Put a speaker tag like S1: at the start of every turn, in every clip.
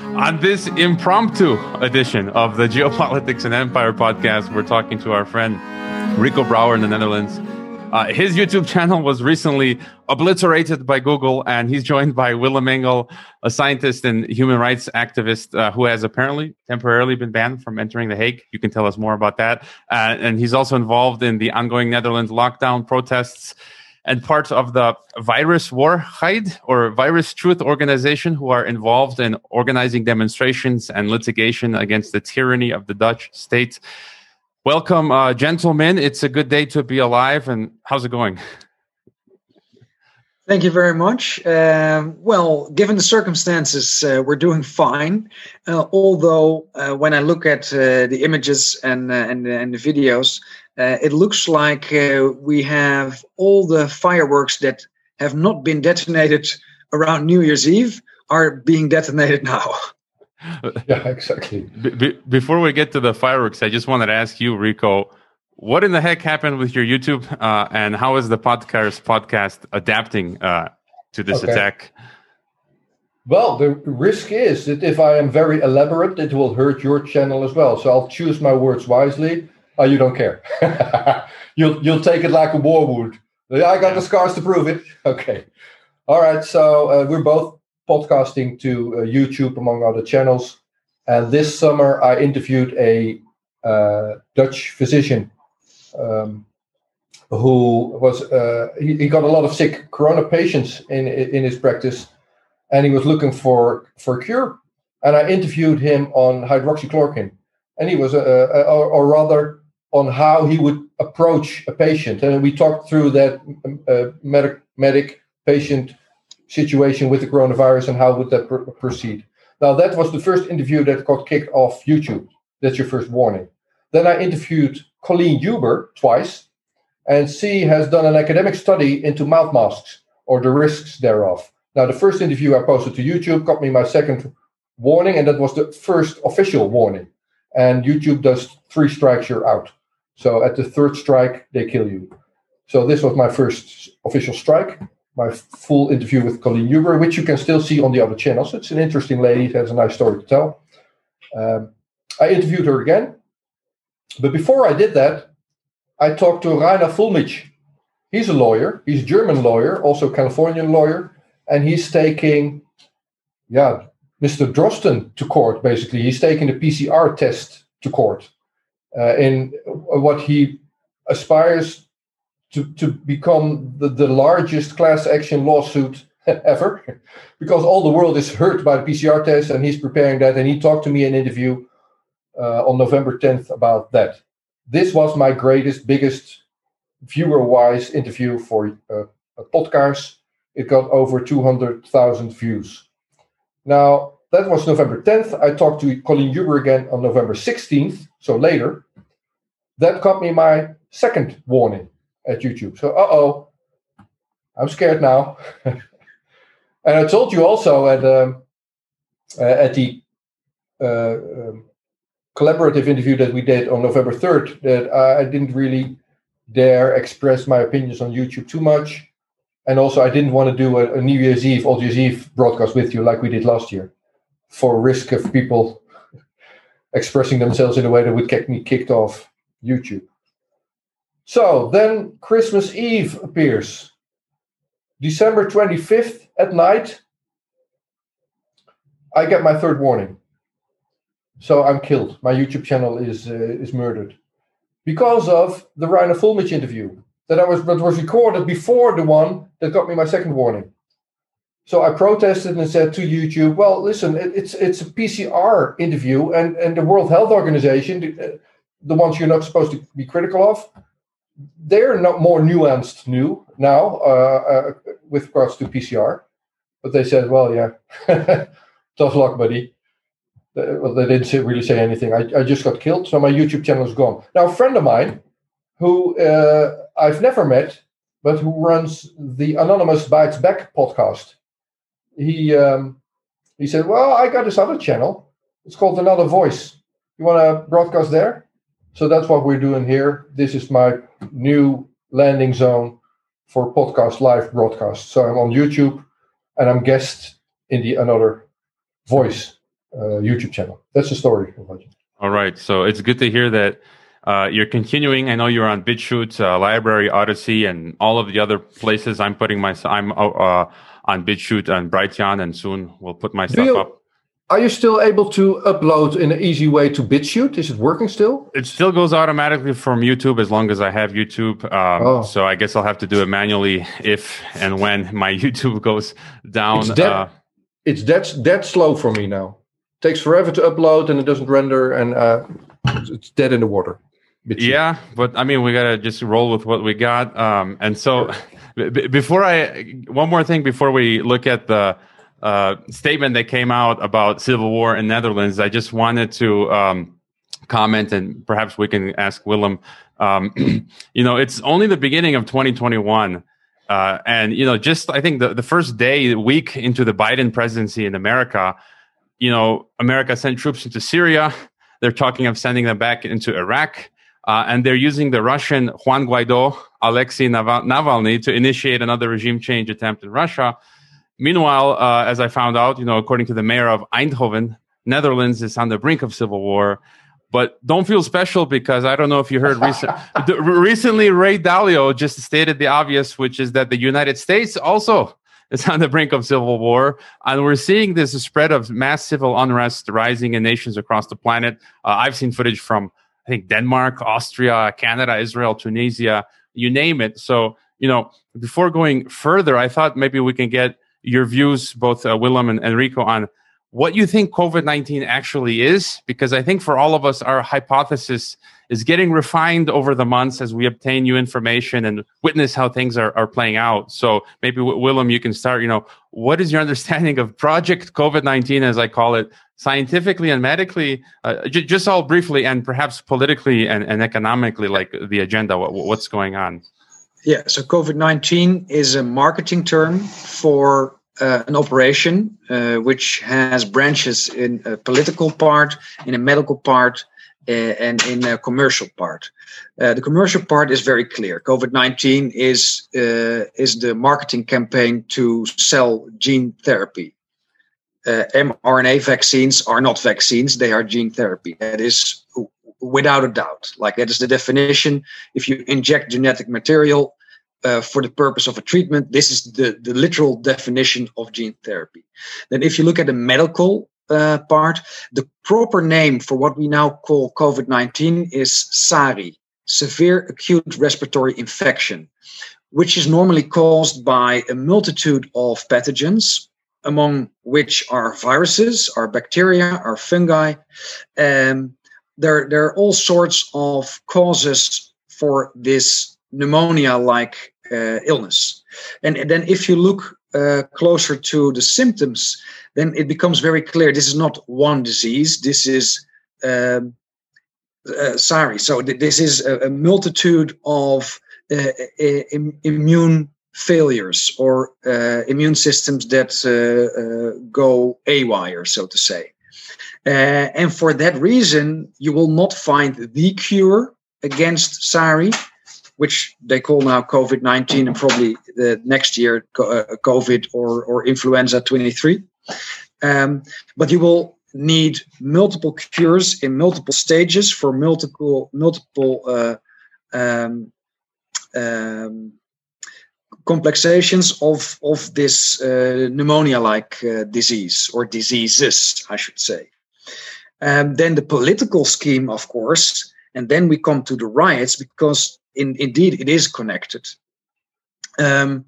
S1: On this impromptu edition of the Geopolitics and Empire podcast, we're talking to our friend Rico Brouwer in the Netherlands. Uh, his YouTube channel was recently obliterated by Google, and he's joined by Willem Engel, a scientist and human rights activist uh, who has apparently temporarily been banned from entering The Hague. You can tell us more about that. Uh, and he's also involved in the ongoing Netherlands lockdown protests and part of the Virus Waarheid or Virus Truth organization who are involved in organizing demonstrations and litigation against the tyranny of the Dutch state. Welcome, uh, gentlemen. It's a good day to be alive. And how's it going?
S2: Thank you very much. Uh, well, given the circumstances, uh, we're doing fine. Uh, although, uh, when I look at uh, the images and uh, and, and the videos, it looks like we have all the fireworks that have not been detonated around New Year's Eve are being detonated now.
S3: yeah, exactly.
S1: Be- before we get to the fireworks, I just wanted to ask you, Rico what in the heck happened with your YouTube, uh, and how is the podcast podcast adapting uh, to this okay. attack?
S3: Well, the risk is that if I am very elaborate, it will hurt your channel as well. So I'll choose my words wisely. Oh, you don't care. you'll you'll take it like a war wound. I got the scars to prove it. Okay. All right. So uh, we're both podcasting to uh, YouTube among other channels. And this summer, I interviewed a uh, Dutch physician um, who was uh, he, he, got a lot of sick corona patients in in his practice, and he was looking for for a cure. And I interviewed him on hydroxychloroquine, and he was, a, uh, or, or, rather, on how he would approach a patient, and we talked through that uh, medic medic patient situation with the coronavirus and how would that pr- proceed. Now that was the first interview that got kicked off YouTube. That's your first warning. Then I interviewed Colleen Huber twice, and she has done an academic study into mouth masks or the risks thereof. Now, the first interview I posted to YouTube got me my second warning, and that was the first official warning. And YouTube does three strikes, you're out. So at the third strike, they kill you. So this was my first official strike, my full interview with Colleen Huber, which you can still see on the other channels. It's an interesting lady, has a nice story to tell. Um, I interviewed her again but before I did that, I talked to Reiner Fuellmich. He's a lawyer. He's a German lawyer, also Californian lawyer, and he's taking, yeah, Mr. Drosten to court. Basically, he's taking the PCR test to court uh, in what he aspires to to become the, the largest class action lawsuit ever, because all the world is hurt by the PCR test, and he's preparing that. And he talked to me in an interview uh, on November 10th about that. This was my greatest, biggest viewer wise interview for uh, a podcast. It got over 200,000 views. Now, that was November 10th. I talked to Colleen Huber again on November 16th, so later. That got me my second warning at YouTube. So, uh oh, I'm scared now. and I told you also at um, uh, at the uh, um, collaborative interview that we did on November 3rd that I didn't really dare express my opinions on YouTube too much. And also, I didn't want to do a, a New Year's Eve, Old Year's Eve broadcast with you like we did last year for risk of people expressing themselves in a way that would get me kicked off YouTube. So then Christmas Eve appears. December 25th at night, I get my third warning. So I'm killed. My YouTube channel is uh, is murdered because of the Reiner Fuellmich interview that I was that was recorded before the one that got me my second warning. So I protested and said to YouTube, "Well, listen, it, it's it's a PCR interview, and and the World Health Organization, the, ones you're not supposed to be critical of, they're not more nuanced new now uh, uh, with regards to PCR." But they said, "Well, yeah, tough luck, buddy." well, they didn't say, really say anything. I, I just got killed, so my YouTube channel is gone. Now, a friend of mine who uh, I've never met, but who runs the Anonymous Bites Back podcast, he um, he said, "Well, I got this other channel. It's called Another Voice. You want to broadcast there?" So that's what we're doing here. This is my new landing zone for podcast live broadcast. So I'm on YouTube, and I'm guest in the Another Voice uh, YouTube channel. That's the story.
S1: All right. So it's good to hear that uh, you're continuing. I know you're on BitChute, uh, LBRY, Odysee, and all of the other places. I'm putting my I'm uh, on BitChute and Brighteon, and soon we'll put my stuff
S3: you,
S1: up.
S3: Are you still able to upload in an easy way to BitChute? Is it working still?
S1: It still goes automatically from YouTube as long as I have YouTube. Um, oh. So I guess I'll have to do it manually if and when my YouTube goes down.
S3: It's that, uh, it's that, that slow for me now. It takes forever to upload and it doesn't render and uh, it's dead in the water.
S1: Yeah, but I mean, we gotta just roll with what we got. Um, and so, before I, one more thing before we look at the uh, statement that came out about civil war in Netherlands, I just wanted to um, comment, and perhaps we can ask Willem. Um, you know, it's only the beginning of 2021. Uh, and you know, just I think the, the first day, week into the Biden presidency in America, you know, America sent troops into Syria. They're talking of sending them back into Iraq. Uh, and they're using the Russian Juan Guaido, Alexei Navalny, to initiate another regime change attempt in Russia. Meanwhile, uh, as I found out, you know, according to the mayor of Eindhoven, Netherlands is on the brink of civil war. But don't feel special because I don't know if you heard recent, recently, Ray Dalio just stated the obvious, which is that the United States also is on the brink of civil war. And we're seeing this spread of mass civil unrest rising in nations across the planet. Uh, I've seen footage from I think Denmark, Austria, Canada, Israel, Tunisia, you name it. So, you know, before going further, I thought maybe we can get your views, both uh, Willem and Enrico, on what you think COVID 19 actually is, because I think for all of us, our hypothesis is getting refined over the months as we obtain new information and witness how things are, are playing out. So maybe, Willem, you can start. You know, what is your understanding of Project COVID 19, as I call it, scientifically and medically, uh, j- just all briefly, and perhaps politically and, and economically, like the agenda? What, what's going on?
S2: Yeah, so COVID 19 is a marketing term for uh, an operation uh, which has branches in a political part, in a medical part, uh, and in a commercial part. Uh, the commercial part is very clear. COVID nineteen is uh, is the marketing campaign to sell gene therapy. Uh, mRNA vaccines are not vaccines; they are gene therapy. That is without a doubt. Like that is the definition. If you inject genetic material uh, for the purpose of a treatment, this is the, the literal definition of gene therapy. Then, if you look at the medical uh, part, the proper name for what we now call COVID 19 is SARI, severe acute respiratory infection, which is normally caused by a multitude of pathogens, among which are viruses, are bacteria, are fungi. Um, there, there are all sorts of causes for this pneumonia like uh, illness. And, then if you look uh, closer to the symptoms, then it becomes very clear this is not one disease. This is um, uh, sorry. So th- this is a, a multitude of uh, Im- immune failures or uh, immune systems that uh, go awire, so to say. And for that reason, you will not find the cure against SARI which they call now COVID 19 and probably the next year uh, COVID or, or influenza 23. Um, but you will need multiple cures in multiple stages for multiple multiple uh, um, um, complexations of of this uh, pneumonia-like uh, disease or diseases, I should say. Um, then the political scheme, of course, and then we come to the riots because in, indeed it is connected. Um,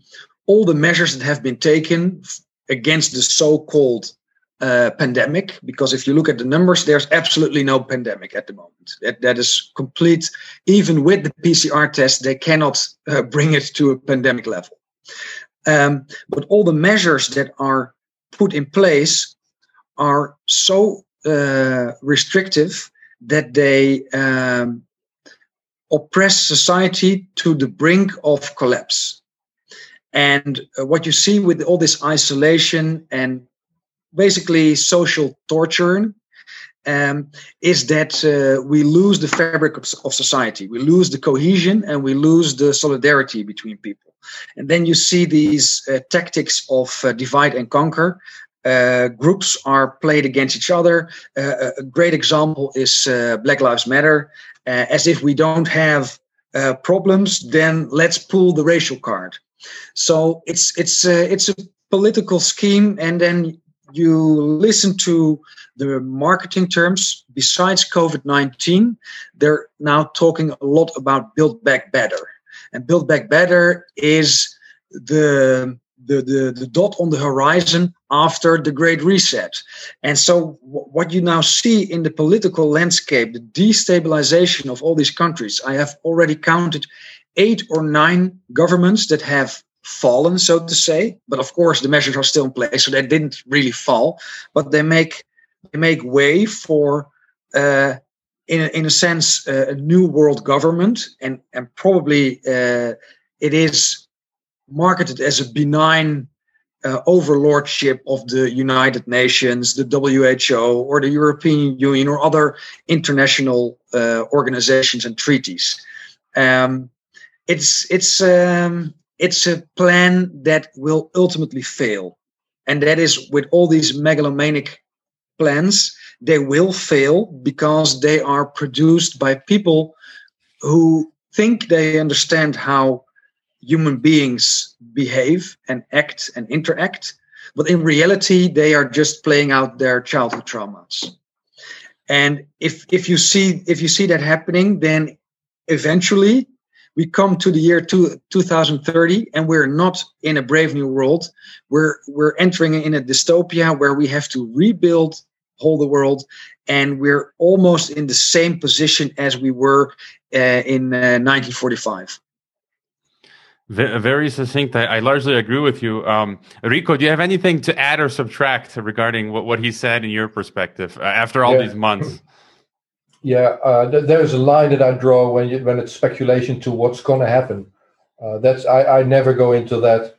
S2: all the measures that have been taken against the so-called uh, pandemic, because if you look at the numbers, there's absolutely no pandemic at the moment. That that is complete. Even with the PCR test, they cannot uh, bring it to a pandemic level. Um, but all the measures that are put in place are so uh, restrictive that they um, oppress society to the brink of collapse. And uh, what you see with all this isolation and basically social torture um, is that uh, we lose the fabric of, of, society, we lose the cohesion, and we lose the solidarity between people. And then you see these uh, tactics of uh, divide and conquer uh, groups are played against each other. Uh, a great example is uh, Black Lives Matter. Uh, as if we don't have uh, problems, then let's pull the racial card. So it's it's it's a political scheme, and then you listen to the marketing terms. Besides COVID nineteen, they're now talking a lot about Build Back Better, and Build Back Better is the the, the, the dot on the horizon after the Great Reset. And so, what you now see in the political landscape, the destabilization of all these countries, I have already counted eight or nine governments that have fallen, so to say. But of course, the measures are still in place, so they didn't really fall. But they make they make way for, uh, in a, in a sense, uh, a new world government, and and probably uh, it is marketed as a benign uh, overlordship of the United Nations, the WHO, or the European Union, or other international uh, organizations and treaties. Um, it's it's um, it's a plan that will ultimately fail, and that is with all these megalomaniac plans, they will fail because they are produced by people who think they understand how human beings behave and act and interact, but in reality, they are just playing out their childhood traumas. And if if you see if you see that happening, then eventually we come to the year two, 2030 and we're not in a brave new world we're we're entering in a dystopia where we have to rebuild whole the world and we're almost in the same position as we were uh, in uh, 1945
S1: very succinct. I, I, largely agree with you. Um, Rico, do you have anything to add or subtract regarding what, what he said in your perspective uh, after all yeah. these months?
S3: Yeah, uh, th- there's a line that I draw when you, when it's speculation to what's going to happen. Uh, that's I, I never go into that.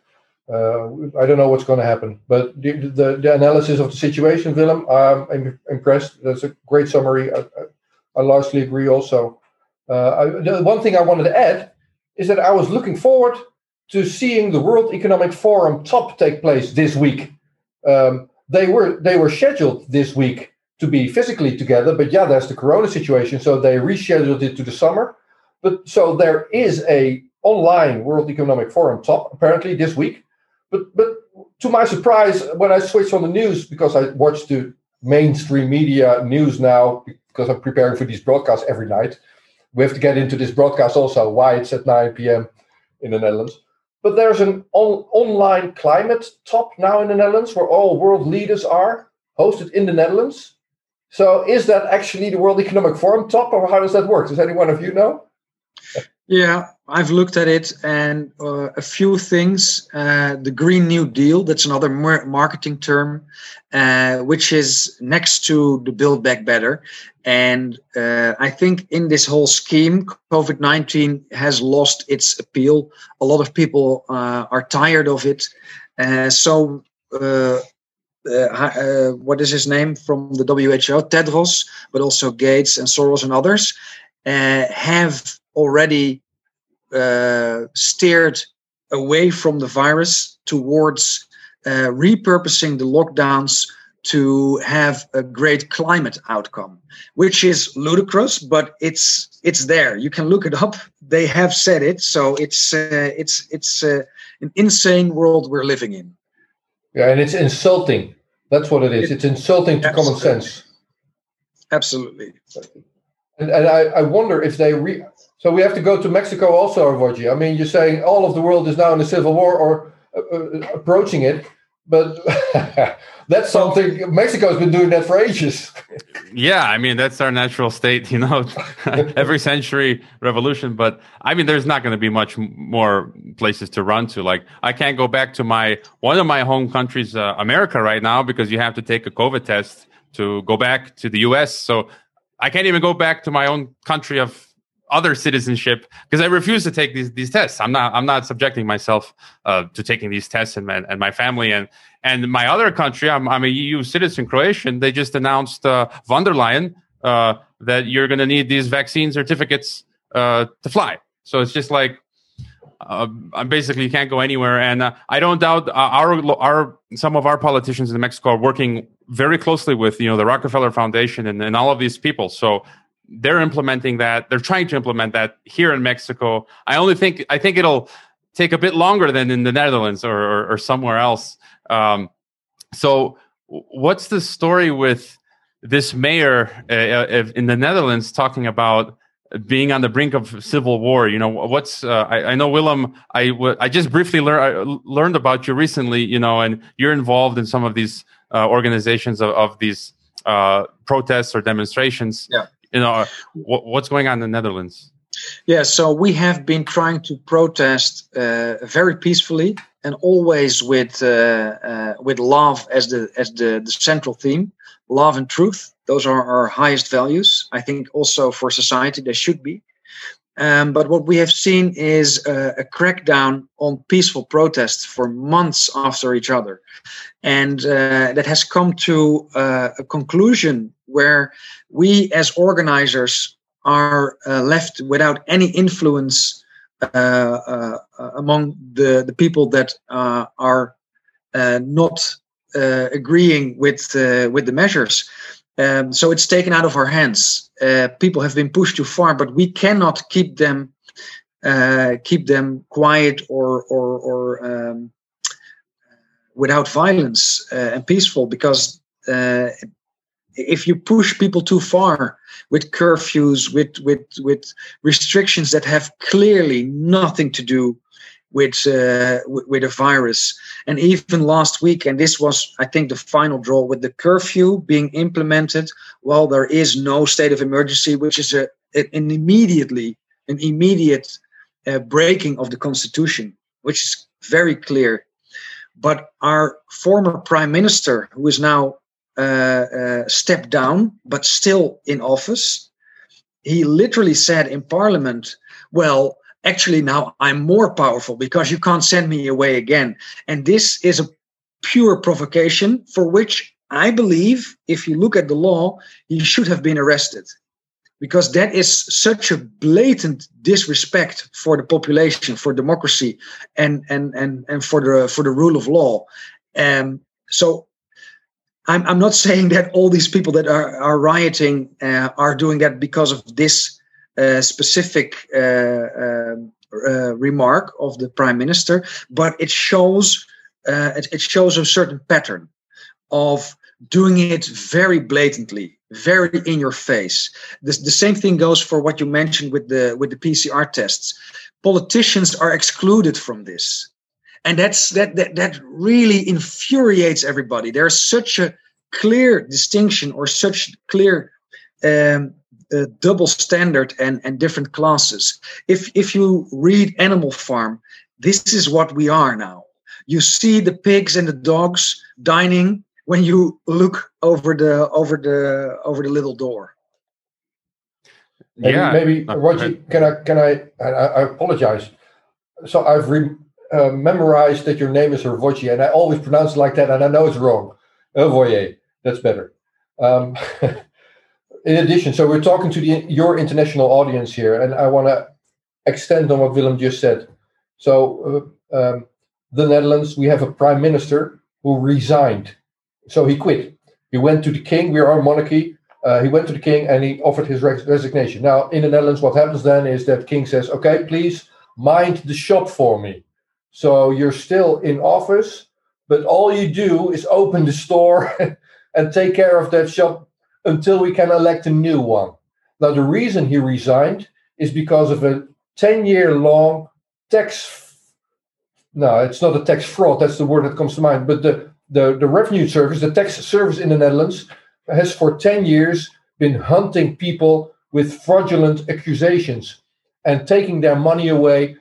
S3: Uh, I don't know what's going to happen, but the, the, the analysis of the situation, Willem, I'm impressed. That's a great summary. I, I, I largely agree. Also, uh, the one thing I wanted to add is that I was looking forward to seeing the World Economic Forum top take place this week. Um, they were they were scheduled this week to be physically together, but yeah, there's the Corona situation, so they rescheduled it to the summer. But so there is a online World Economic Forum top apparently this week. But but to my surprise, when I switched on the news because I watch the mainstream media news now because I'm preparing for these broadcasts every night we have to get into this broadcast also why it's at 9 p.m. in the Netherlands. But there's an on, online climate top now in the Netherlands where all world leaders are hosted in the Netherlands. So is that actually the World Economic Forum top, or how does that work? Does any one of you know?
S2: Yeah, I've looked at it and uh, a few things. Uh, the Green New Deal, that's another mar- marketing term, uh, which is next to the Build Back Better. And uh, I think in this whole scheme, COVID 19 has lost its appeal. A lot of people uh, are tired of it. Uh, so, what is his name from the WHO? Tedros, but also Gates and Soros and others have already uh, steered away from the virus towards uh, repurposing the lockdowns to have a great climate outcome, which is ludicrous, but it's it's there. You can look it up. They have said it, so it's uh, it's it's uh, an insane world we're living in.
S3: Yeah, and it's insulting. That's what it is. It's insulting to Absolutely. common sense.
S2: Absolutely.
S3: And, and I, I wonder if they re- so we have to go to Mexico also, Voji. I mean, you're saying all of the world is now in a civil war or uh, uh approaching it, but that's something Mexico's been doing that for ages.
S1: yeah, I mean that's our natural state, you know, every century revolution. But I mean, there's not going to be much more places to run to. Like I can't go back to my one of my home countries, uh, America, right now because you have to take a COVID test to go back to the U.S. So I can't even go back to my own country of other citizenship because I refuse to take these these tests. I'm not I'm not subjecting myself uh, to taking these tests and my, and my family and and my other country. I'm I'm a EU citizen, Croatian. They just announced uh, von der Leyen uh, that you're going to need these vaccine certificates uh, to fly. So it's just like uh, basically you can't go anywhere. And uh, I don't doubt uh, our our some of our politicians in Mexico are working very closely with you know the Rockefeller Foundation and, and all of these people. So they're implementing that. They're trying to implement that here in Mexico. I only think I think it'll take a bit longer than in the Netherlands or or, or somewhere else. Um, so what's the story with this mayor uh, in the Netherlands talking about being on the brink of civil war. You know, what's uh, I, I, know Willem. I, w- I just briefly lear- learned about you recently. You know, and you're involved in some of these uh, organizations of, of these uh, protests or demonstrations.
S2: Yeah.
S1: You know, what's going on in the Netherlands?
S2: Yeah, so we have been trying to protest uh, very peacefully and always with uh, uh, with love as the as the, the central theme, love and truth those are our highest values. I think also for society they should be. Um, but what we have seen is a, crackdown on peaceful protests for months after each other. And uh, that has come to uh, a conclusion where we, as organizers, are uh, left without any influence uh, uh, among the, the people that uh, are not agreeing with, with the measures. Um, so it's taken out of our hands. People have been pushed too far, but we cannot keep them keep them quiet or or, or um, without violence uh, and peaceful because uh, if you push people too far with curfews with with with restrictions that have clearly nothing to do with uh, with a virus. And even last week, and this was, I think, the final draw with the curfew being implemented while there is no state of emergency, which is a an immediately an immediate uh, breaking of the constitution, which is very clear. But our former prime minister, who is now uh, uh stepped down but still in office, he literally said in parliament, "Well." actually now I'm more powerful because you can't send me away again. And this is a pure provocation for which I believe, if you look at the law, he should have been arrested because that is such a blatant disrespect for the population, for democracy, and and and and for the for the rule of law. So I'm I'm not saying that all these people that are are rioting uh, are doing that because of this specific uh, um, uh, remark of the prime minister, but it shows uh, it, it shows a certain pattern of doing it very blatantly, very in your face. The, the same thing goes for what you mentioned with the with the PCR tests. Politicians are excluded from this, and that's that that that really infuriates everybody. There's such a clear distinction or such clear um, uh, double standard and, and different classes. If if you read Animal Farm, this is what we are now. You see the pigs and the dogs dining when you look over the over the over the little door.
S3: Maybe, yeah, maybe Roger, can I can I, I? I apologize. So I've re, uh, memorized that your name is Hervoje, and I always pronounce it like that, and I know it's wrong. Hervoje, that's better. Um, in addition, so we're talking to the, your international audience here, and I want to extend on what Willem just said. So, uh, um, the Netherlands, we have a prime minister who resigned. So he quit. He went to the king. We are a monarchy. Uh, he went to the king and he offered his res- resignation. Now, in the Netherlands, what happens then is that king says, "Okay, please mind the shop for me." So you're still in office, but all you do is open the store and take care of that shop until we can elect a new one. Now, the reason he resigned is because of a 10 year long tax. No, it's not a tax fraud, that's the word that comes to mind. But the, the, the revenue service, the tax service in the Netherlands, has for 10 years been hunting people with fraudulent accusations and taking their money away,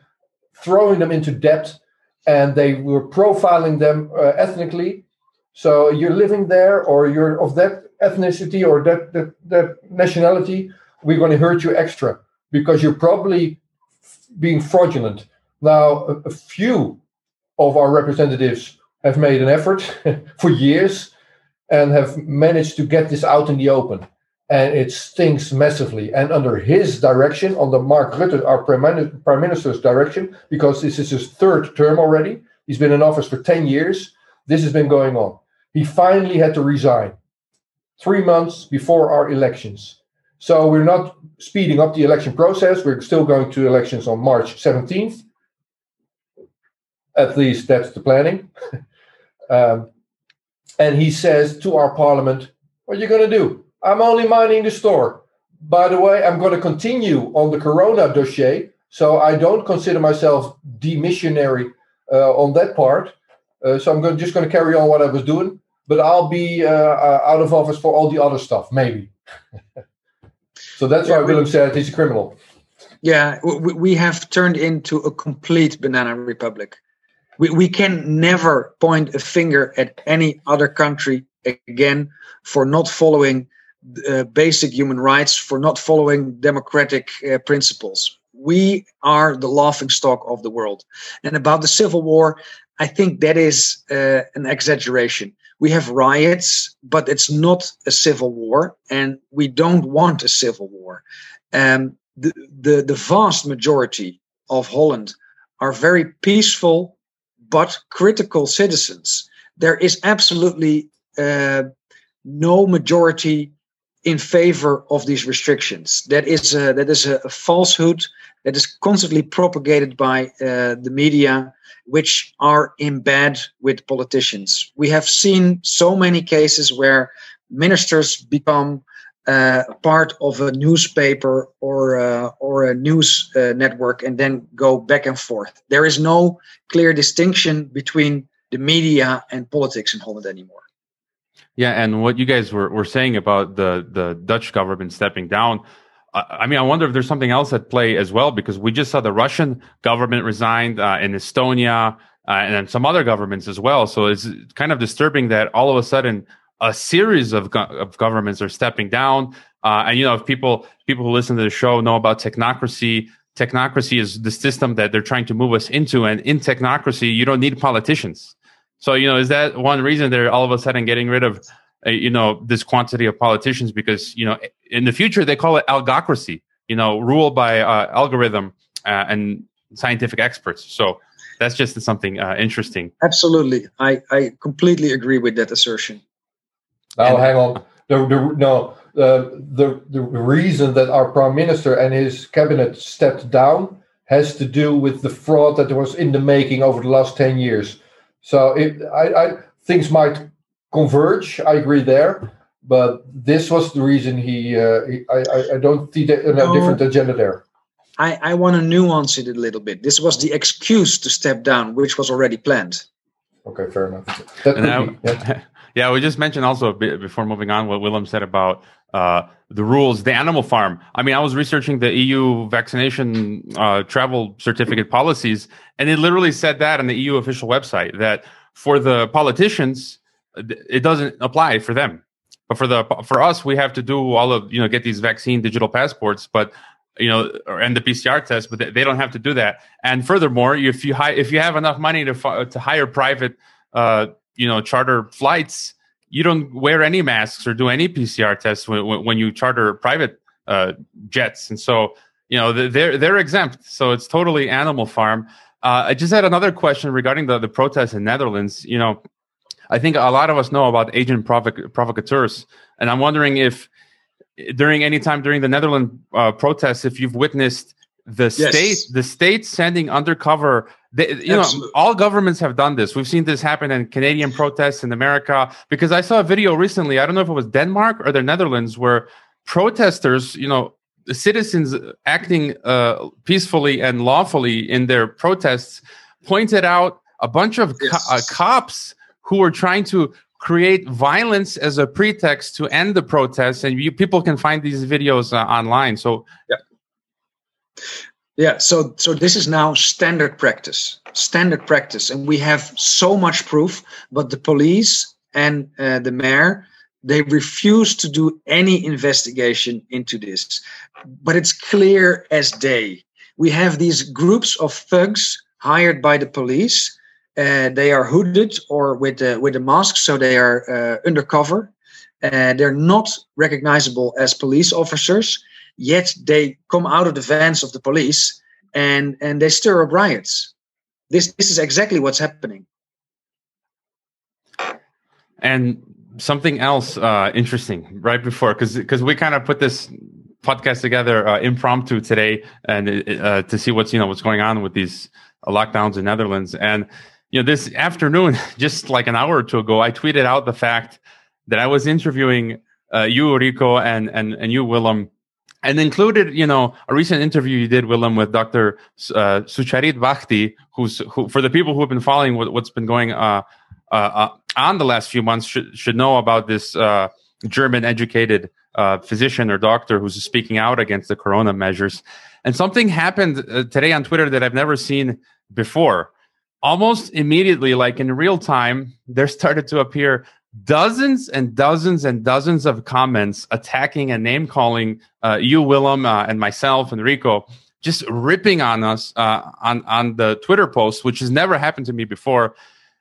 S3: throwing them into debt, and they were profiling them uh, ethnically. So you're living there, or you're of that ethnicity or that, that, that nationality, we're going to hurt you extra because you're probably being fraudulent. Now, a, a few of our representatives have made an effort for years and have managed to get this out in the open. and it stinks massively. And under his direction, under Mark Rutte, our prime minister's direction, because this is his third term already, he's been in office for 10 years, this has been going on. He finally had to resign three months before our elections. So we're not speeding up the election process. We're still going to elections on March 17th. At least that's the planning. um, and he says to our parliament, What are you going to do? I'm only minding the store. By the way, I'm going to continue on the Corona dossier. So I don't consider myself demissionary uh, on that part. Uh, so I'm going, just going to carry on what I was doing. But I'll be uh, uh out of office for all the other stuff, maybe. so that's yeah, why Willem said he's a criminal.
S2: Yeah, we, we have turned into a complete banana republic. We, we can never point a finger at any other country again for not following uh, basic human rights, for not following democratic uh, principles. We are the laughing stock of the world. And about the civil war, I think that is uh, an exaggeration. We have riots, but it's not a civil war, and we don't want a civil war. Um, the, the, the vast majority of Holland are very peaceful but critical citizens. There is absolutely uh, no majority in favor of these restrictions. That is a, that is a, falsehood that is constantly propagated by uh, the media, which are in bed with politicians. We have seen so many cases where ministers become uh, part of a newspaper or uh, or a news uh, network and then go back and forth. There is no clear distinction between the media and politics in Holland anymore.
S1: Yeah, and what you guys were, were saying about the the Dutch government stepping down, I mean, I wonder if there's something else at play as well because we just saw the Russian government resigned uh, in Estonia uh, and some other governments as well. So it's kind of disturbing that all of a sudden a series of, go- of governments are stepping down. Uh, and you know, if people people who listen to the show know about technocracy, technocracy is the system that they're trying to move us into. And in technocracy, you don't need politicians. So you know, is that one reason they're all of a sudden getting rid of uh, you know this quantity of politicians because you know in the future they call it algocracy. You know, ruled by uh, algorithm uh, and scientific experts. So that's just something uh, interesting.
S2: Absolutely, I I completely agree with that assertion.
S3: Now, hang on. The, the, no, uh, the, the reason that our prime minister and his cabinet stepped down has to do with the fraud that was in the making over the last 10 years. So it, I, I, things might converge. I agree there. But this was the reason he, uh, he I, I don't see a no, different agenda there.
S2: I, I want to nuance it a little bit. This was the excuse to step down, which was already planned.
S3: Okay, fair enough. That
S1: now, be, yeah. Yeah, we just mentioned also before moving on what Willem said about uh, the rules, the animal farm. I mean, I was researching the EU vaccination uh, travel certificate policies, and it literally said that on the EU official website that for the politicians, it doesn't apply for them. But for the for us, we have to do all of you know get these vaccine digital passports, but you know, and the PCR test, but they don't have to do that. And furthermore, if you hi- if you have enough money to to hire private uh, you know charter flights you don't wear any masks or do any pcr tests when, when you charter private uh, jets. And so you know they're they're exempt. So it's totally animal farm. Uh, i just had another question regarding the the protests in netherlands. You know i think a lot of us know about agent provoc- provocateurs. And i'm wondering if during any time during the netherlands uh, protests if you've witnessed the yes. state the state sending undercover they, you Absolutely. know all governments have done this we've seen this happen in canadian protests in america because i saw a video recently i don't know if it was denmark or the netherlands where protesters you know the citizens acting uh, peacefully and lawfully in their protests pointed out a bunch of yes. co- uh, cops who were trying to create violence as a pretext to end the protests and you, people can find these videos uh, online so
S2: yeah yeah, so so this is now standard practice, standard practice, and we have so much proof. But the police and uh, the mayor they refuse to do any investigation into this. But it's clear as day. We have these groups of thugs hired by the police. Uh, they are hooded or with uh, with a mask, so they are uh, undercover. Uh, they're not recognizable as police officers, yet they come out of the vans of the police and and they stir up riots. This this is exactly what's happening.
S1: And something else uh, interesting right before because because we kind of put this podcast together uh, impromptu today and uh, to see what's you know what's going on with these lockdowns in Netherlands and you know this afternoon just like an hour or two ago I tweeted out the fact that I was interviewing uh, you Rico and and and you Willem and included, you know, a recent interview you did, Willem, with Dr. Uh, Sucharit Bhakdi, who's who, for the people who have been following what, has been going uh, uh, uh, on the last few months, should should know about this uh, German-educated uh, physician or doctor who's speaking out against the corona measures. And something happened today on Twitter that I've never seen before. Almost immediately, like in real time, there started to appear dozens and dozens and dozens of comments attacking and name calling uh, you, Willem, uh, and myself and Rico, just ripping on us uh, on on the Twitter post, which has never happened to me before.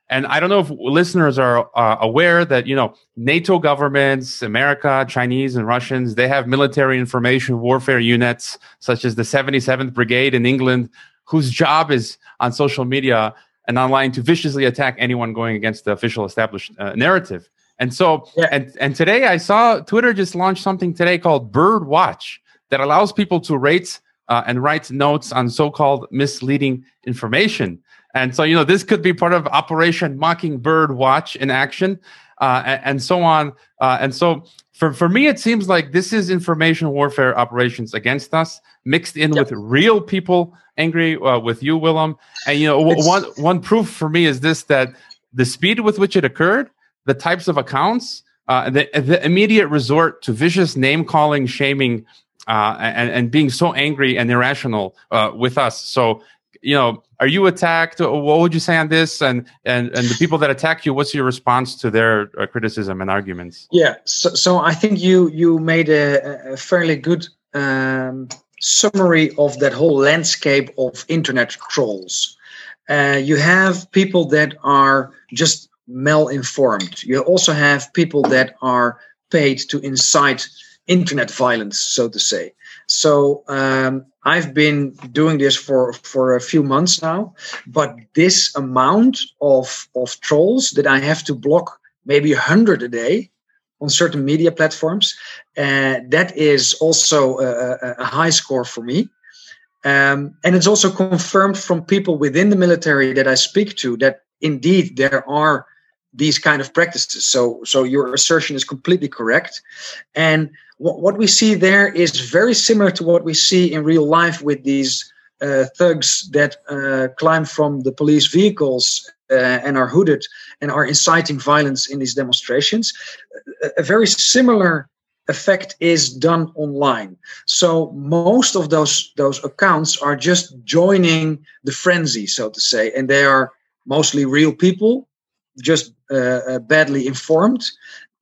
S1: And I don't know if listeners are uh, aware that you know NATO governments, America, Chinese, and Russians, they have military information warfare units such as the 77th Brigade in England, whose job is on social media and online to viciously attack anyone going against the official established uh, narrative. And so, yeah. and and today I saw Twitter just launched something today called Bird Watch that allows people to rate uh, and write notes on so-called misleading information. And so, you know, this could be part of Operation Mockingbird Watch in action, uh, and, and, so on. Uh, and so, for for me, it seems like this is information warfare operations against us, mixed in yep. with real people angry uh, with you, Willem. And you know, one one proof for me is this: that the speed with which it occurred, the types of accounts, uh, the, the immediate resort to vicious name calling, shaming, uh, and, and being so angry and irrational uh, with us. So, you know, are you attacked? What would you say on this? And and and the people that attack you, what's your response to their uh, criticism and arguments?
S2: Yeah, so, so I think you you made a, a fairly good um, summary of that whole landscape of internet trolls. Uh, you have people that are just malinformed. You also have people that are paid to incite internet violence, so to say. So um, I've been doing this for for a few months now, but this amount of of trolls that I have to block maybe a hundred a day on certain media platforms. Uh, that is also a, a, high score for me. Um, and it's also confirmed from people within the military that I speak to that indeed there are these kind of practices. So, so your assertion is completely correct. And what, what we see there is very similar to what we see in real life with these uh, thugs that uh, climb from the police vehicles uh, and are hooded and are inciting violence in these demonstrations. A, a very similar effect is done online. So most of those those accounts are just joining the frenzy, so to say, and they are mostly real people, just uh, uh, badly informed,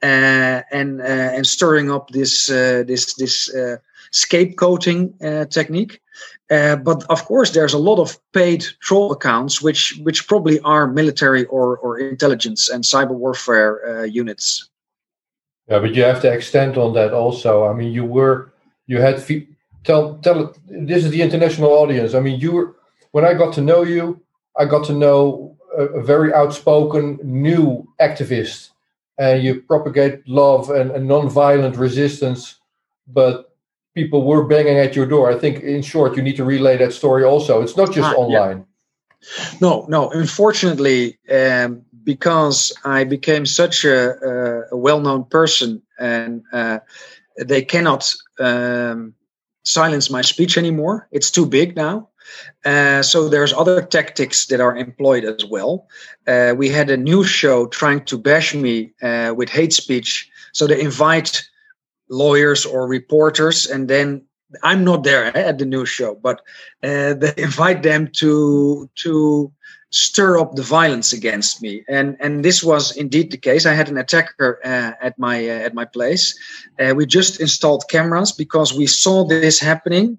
S2: uh, and and stirring up this this this scapegoating technique. But of course, there's a lot of paid troll accounts, which which probably are military or, or intelligence and cyber warfare units.
S3: Yeah, but you have to extend on that also. I mean, you were you had tell tell this is the international audience. I mean, you were when I got to know you, I got to know a, very outspoken new activist, and you propagate love and, and non-violent resistance, but people were banging at your door. I think, in short, you need to relay that story also. It's not just ah, online.
S2: Yeah. No, no. Unfortunately, um, because I became such a, a well-known person, and uh, they cannot um, silence my speech anymore. It's too big now. Uh, so there's other tactics that are employed as well. Uh, we had a news show trying to bash me uh, with hate speech. So they invite lawyers or reporters, and then I'm not there eh, at the news show, but uh, they invite them to to stir up the violence against me, and and this was indeed the case. I had an attacker uh, at my uh, at my place. Uh, we just installed cameras because we saw this happening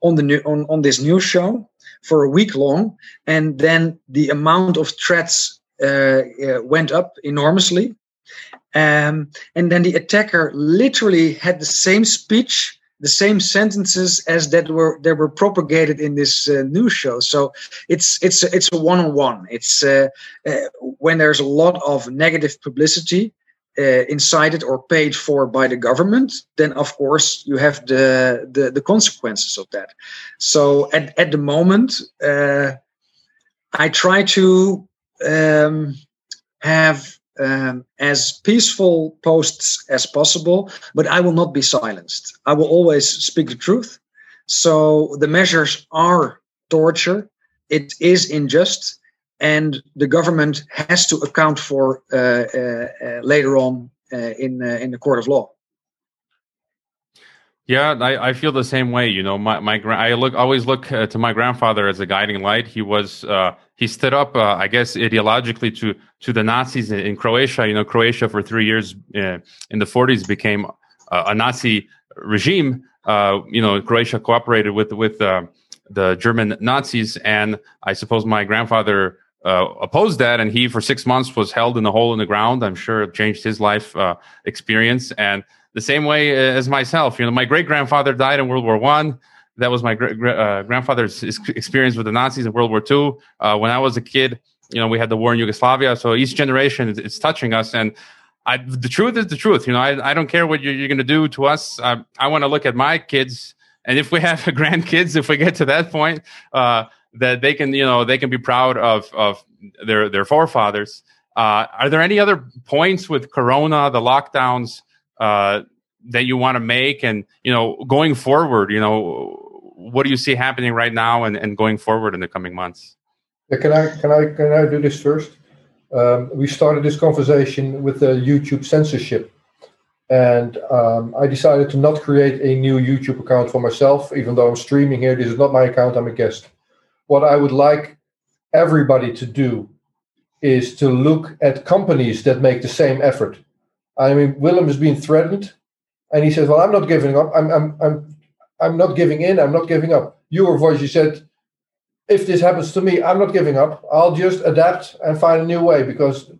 S2: on the new on on this news show for a week long, and then the amount of threats uh, uh, went up enormously Um, and then the attacker literally had the same speech, the same sentences as that were that were propagated in this uh, news show. So it's it's it's a one on one. It's uh, uh, when there's a lot of negative publicity. Uh, incited or paid for by the government, then of course you have the the, the consequences of that. So at, at the moment, uh, I try to um, have um, as peaceful posts as possible, but I will not be silenced. I will always speak the truth. So the measures are torture, it is unjust, and the government has to account for uh, uh, uh, later on in in the court of law.
S1: Yeah, I, I feel the same way. You know, my my I look always look uh, to my grandfather as a guiding light. He was uh, he stood up, uh, I guess, ideologically to to the Nazis in, in Croatia. You know, Croatia for three years in the 40s became a Nazi regime. You know, Croatia cooperated with with the German Nazis, and I suppose my grandfather opposed that, and he for six months was held in a hole in the ground. I'm sure it changed his life experience and the same way as myself. You know, my great grandfather died in World War One. That was my uh, grandfather's experience with the Nazis in World War Two. Uh, when I was a kid, you know, we had the war in Yugoslavia. So each generation is, is touching us, and I, the truth is the truth. You know, I, I don't care what you're, you're going to do to us. I, I want to look at my kids, and if we have grandkids, if we get to that point, uh, that they can, you know, they can be proud of of their their forefathers. Uh, are there any other points with Corona, the lockdowns? uh, that you want to make? And you know going forward you know what do you see happening right now and, and going forward in the coming months?
S3: Yeah, can i can i can i do this first? Um, we started this conversation with the youtube censorship. And um, i decided to not create a new youtube account for myself even though i'm streaming here. This is not my account i'm a guest what i would like everybody to do is to look at companies that make the same effort I mean, Willem is being threatened, and he says, "Well, I'm not giving up. I'm, I'm, I'm, I'm not giving in. I'm not giving up." Your voice, you said, "If this happens to me, I'm not giving up. I'll just adapt and find a new way because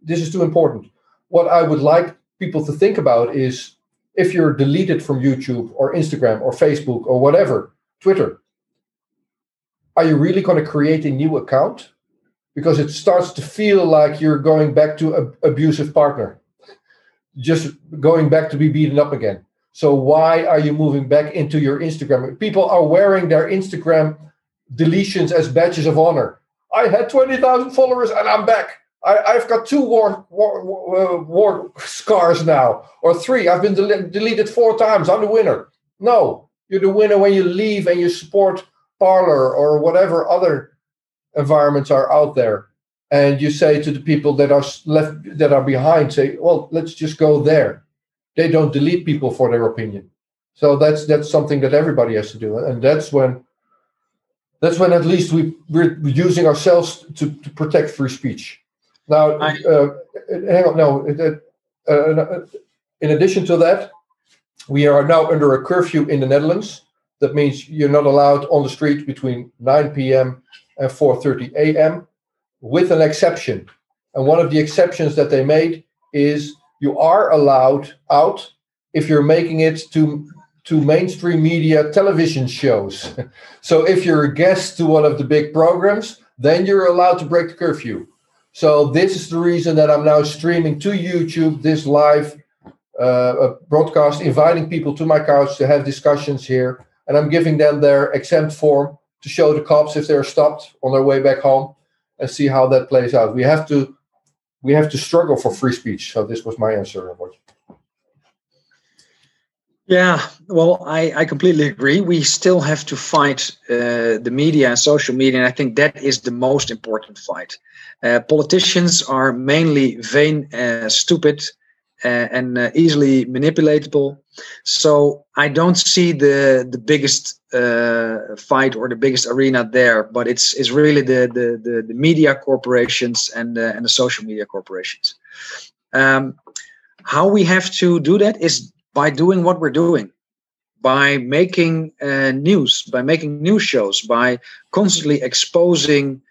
S3: this is too important." What I would like people to think about is if you're deleted from YouTube or Instagram or Facebook or whatever, Twitter, are you really going to create a new account? Because it starts to feel like you're going back to an abusive partner just going back to be beaten up again. So why are you moving back into your Instagram? People are wearing their Instagram deletions as badges of honor. I had 20,000 followers and I'm back. I, have got two war, war, war, war, scars now, or three. I've been del- deleted four times. I'm the winner. No, you're the winner when you leave and you support Parler or whatever other environments are out there. And you say to the people that are left that are behind say well let's just go there. They don't delete people for their opinion. So that's that's something that everybody has to do. And that's when that's when at least we we're using ourselves to, to protect free speech. Now I, uh, hang on no uh, uh, in addition to that we are now under a curfew in the netherlands that means you're not allowed on the street between 9 p.m and 4.30 a.m with an exception. And one of the exceptions that they made is you are allowed out if you're making it to to mainstream media television shows. so if you're a guest to one of the big programs, then you're allowed to break the curfew. So this is the reason that I'm now streaming to YouTube this live uh, broadcast, inviting people to my couch to have discussions here, and I'm giving them their exempt form to show the cops if they're stopped on their way back home and see how that plays out. We have to we have to struggle for free speech. So this was my answer, Robert.
S2: Yeah, well, I, I completely agree. We still have to fight uh, the media and social media, and I think that is the most important fight. Uh, politicians are mainly vain, uh, stupid, and uh, easily manipulatable. So I don't see the the biggest uh, fight or the biggest arena there, but it's it's really the the the, the media corporations and uh, and the social media corporations. Um, how we have to do that is by doing what we're doing, by making uh, news, by making news shows, by constantly exposing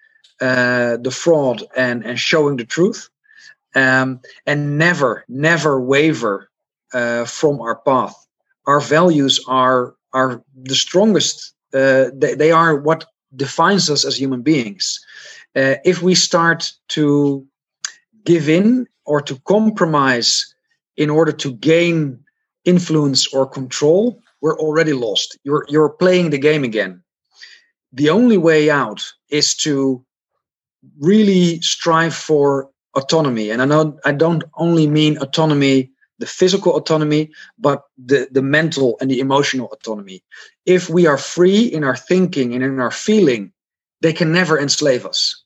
S2: uh, the fraud and and showing the truth um, and never, never waver uh, from our path. Our values are are the strongest. Uh, they, they are what defines us as human beings. Uh, if we start to give in or to compromise in order to gain influence or control, we're already lost. You're you're playing the game again. The only way out is to really strive for autonomy, and I know I don't only mean autonomy, the physical autonomy, but the the mental and the emotional autonomy. If we are free in our thinking and in our feeling, they can never enslave us.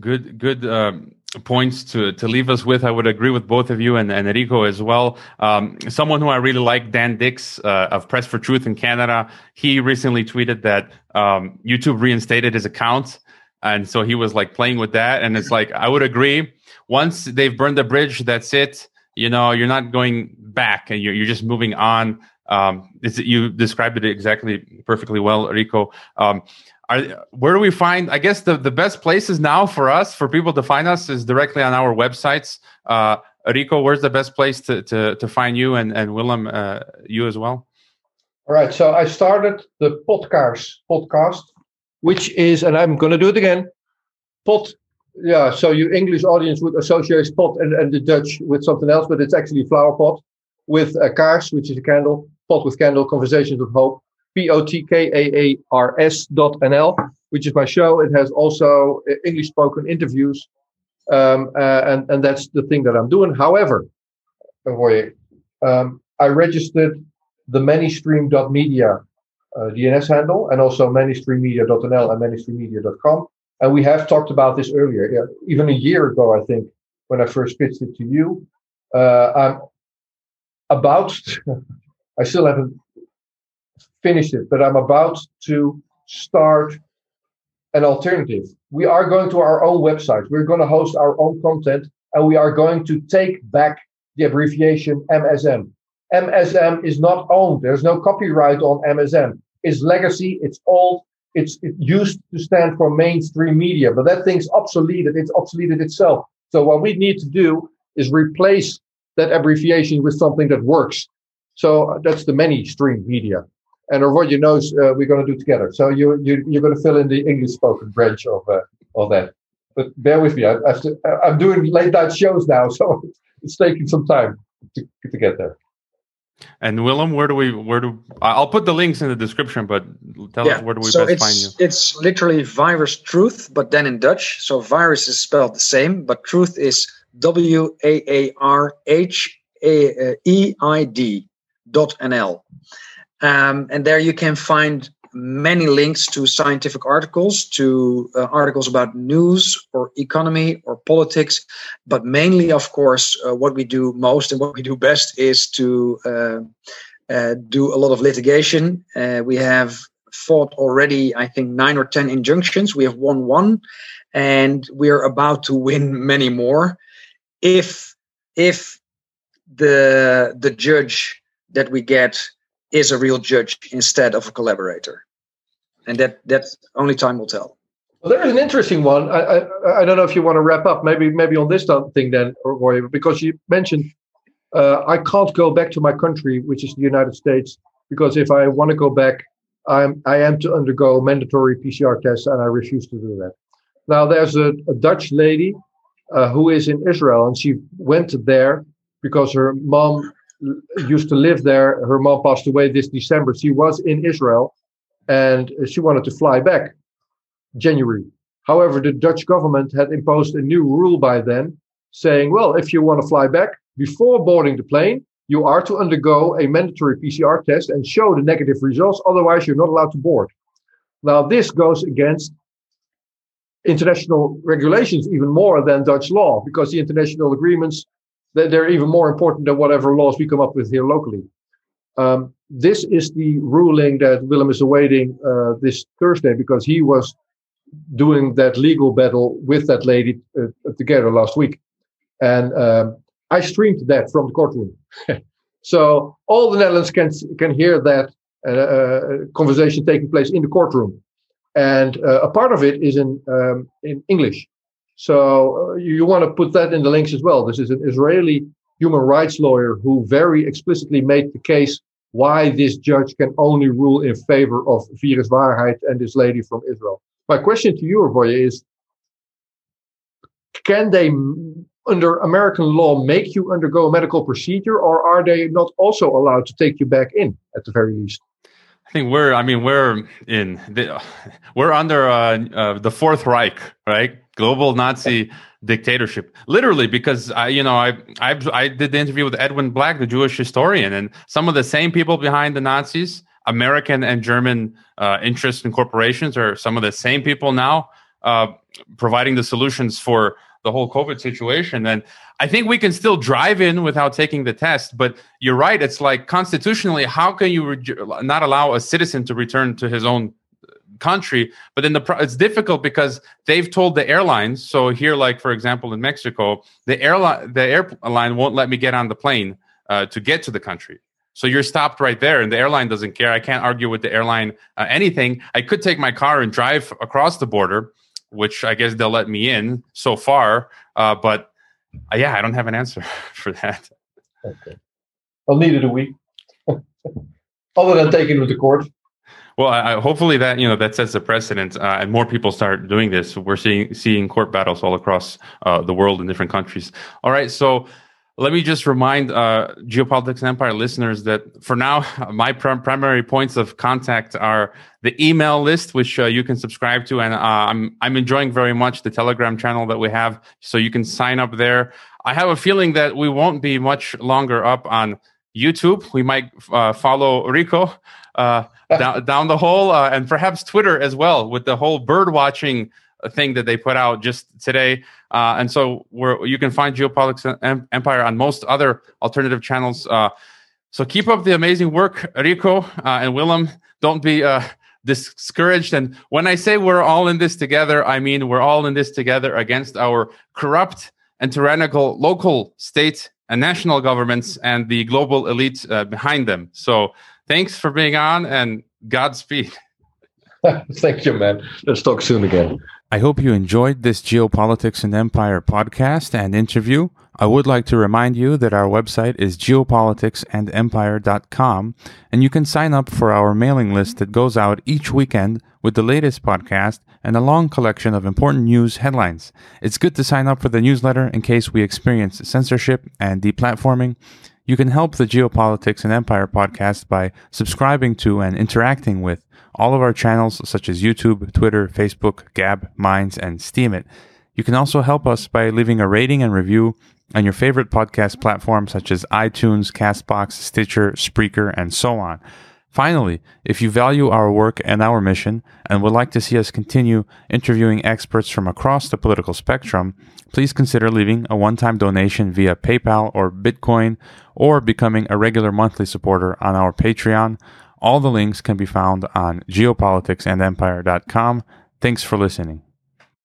S1: Good, good um, points to to leave us with. I would agree with both of you and, and Rico as well. Um, someone who I really like, Dan Dicks uh, of Press for Truth in Canada. He recently tweeted that um, YouTube reinstated his account, and so he was like playing with that. And it's like I would agree. Once they've burned the bridge, that's it. You know, you're not going back, and you're you're just moving on. Um, you described it exactly perfectly well, Rico. Um, are, where do we find i guess the, the best places now for us for people to find us is directly on our websites uh, rico where's the best place to, to, to find you and, and willem uh, you as well
S3: all right so i started the podcast podcast which is and i'm going to do it again pot yeah so your english audience would associate pot and, and the dutch with something else but it's actually flower pot with a kaars which is a candle pot with candle conversations of hope P-O-T-K-A-A-R-S dot N-L, which is my show. It has also uh, English spoken interviews. Um, uh, and, and that's the thing that I'm doing. However, um, I registered the manystream.media uh, DNS handle and also manystreammedia.nl and manystreammedia.com. And we have talked about this earlier, yeah, even a year ago, I think, when I first pitched it to you. Uh, I'm about, I still haven't finished it, but I'm about to start an alternative. We are going to our own website. We're going to host our own content and we are going to take back the abbreviation MSM. MSM is not owned. There's no copyright on MSM. It's legacy. It's old. It's it used to stand for mainstream media, but that thing's obsoleted. It's obsoleted itself. So what we need to do is replace that abbreviation with something that works. So that's the mainstream media and Roger knows uh, we're going to do together. So you, you you're going to fill in the English spoken branch of uh, of that. But bear with me. I am doing late night shows now, so it's taking some time to, to get there.
S1: And Willem, where do we where do I'll put the links in the description, but tell
S2: yeah,
S1: us where do we
S2: so
S1: best find
S2: you? It's literally virus truth, but then in Dutch. So virus is spelled the same, but truth is W A A R H A E I D dot N L. Um, and there you can find many links to scientific articles, to uh, articles about news or economy or politics. But mainly, of course, uh, what we do most and what we do best is to uh, uh do a lot of litigation. Uh, we have fought already, I think, nine or 10 injunctions. We have won one, and we are about to win many more. If, if the, the judge that we get is a real judge instead of a collaborator, and that that only time will tell.
S3: Well, there is an interesting one. I, I, I don't know if you want to wrap up. Maybe maybe on this thing then, or because you mentioned uh, I can't go back to my country, which is the United States, because if I want to go back, I'm I am to undergo mandatory PCR tests, and I refuse to do that. Now there's a, a Dutch lady uh, who is in Israel, and she went there because her mom used to live there. Her mom passed away this December. She was in Israel and she wanted to fly back January. However, the Dutch government had imposed a new rule by then saying, well, if you want to fly back before boarding the plane, you are to undergo a mandatory PCR test and show the negative results. Otherwise, you're not allowed to board. Now, this goes against international regulations even more than Dutch law because the international agreements they're even more important than whatever laws we come up with here locally. Um, this is the ruling that Willem is awaiting uh, this Thursday because he was doing that legal battle with that lady uh, together last week. And um, I streamed that from the courtroom. so all the Netherlands can, can hear that uh, uh, conversation taking place in the courtroom. And uh, a part of it is in, um, in English. So uh, you, you want to put that in the links as well. This is an Israeli human rights lawyer who very explicitly made the case why this judge can only rule in favor of Virus Waarheid and this lady from Israel. My question to you, Voye, is can they, under American law, make you undergo a medical procedure, or are they not also allowed to take you back in at the very least?
S1: I think we're. I mean, we're in. The, we're under uh, uh, the Fourth Reich, right? Global Nazi dictatorship, literally. Because I, you know, I, I, I did the interview with Edwin Black, the Jewish historian, and some of the same people behind the Nazis, American and German uh, interests and corporations, are some of the same people now uh, providing the solutions for the whole COVID situation. And I think we can still drive in without taking the test. But you're right. It's like constitutionally, how can you re- not allow a citizen to return to his own country? But then the pro- it's difficult because they've told the airlines. So here, like for example, in Mexico, the airline the airline won't let me get on the plane uh, to get to the country. So you're stopped right there, and the airline doesn't care. I can't argue with the airline uh, anything. I could take my car and drive across the border which I guess they'll let me in so far. Uh, but uh, yeah, I don't have an answer for that.
S3: Okay. Well, neither do we. Other than taking them to court.
S1: Well, I, hopefully that you know that sets a precedent, uh, and more people start doing this. We're seeing seeing court battles all across uh, the world in different countries. All right, so let me just remind uh, Geopolitics Empire listeners that for now, my pr- primary points of contact are the email list, which uh, you can subscribe to, and uh, I'm I'm enjoying very much the Telegram channel that we have, so you can sign up there. I have a feeling that we won't be much longer up on YouTube. We might uh, follow Rico uh, down, down the hole, uh, and perhaps Twitter as well, with the whole bird watching thing that they put out just today. Uh, and so where you can find Geopolitics Empire on most other alternative channels. Uh, so keep up the amazing work, Rico uh, and Willem. Don't be uh, discouraged. And when I say we're all in this together, I mean we're all in this together against our corrupt and tyrannical local, state, and national governments and the global elite uh, behind them. So thanks for being on and Godspeed.
S3: Thank you, man. Let's talk soon again.
S1: I hope you enjoyed this Geopolitics and Empire podcast and interview. I would like to remind you that our website is geopoliticsandempire.com and you can sign up for our mailing list that goes out each weekend with the latest podcast and a long collection of important news headlines. It's good to sign up for the newsletter in case we experience censorship and deplatforming. You can help the Geopolitics and Empire podcast by subscribing to and interacting with all of our channels such as YouTube, Twitter, Facebook, Gab, Minds, and Steemit. You can also help us by leaving a rating and review on your favorite podcast platforms such as iTunes, Castbox, Stitcher, Spreaker, and so on. Finally, if you value our work and our mission and would like to see us continue interviewing experts from across the political spectrum, please consider leaving a one time donation via PayPal or Bitcoin or becoming a regular monthly supporter on our Patreon. All the links can be found on geopoliticsandempire.com. Thanks for listening.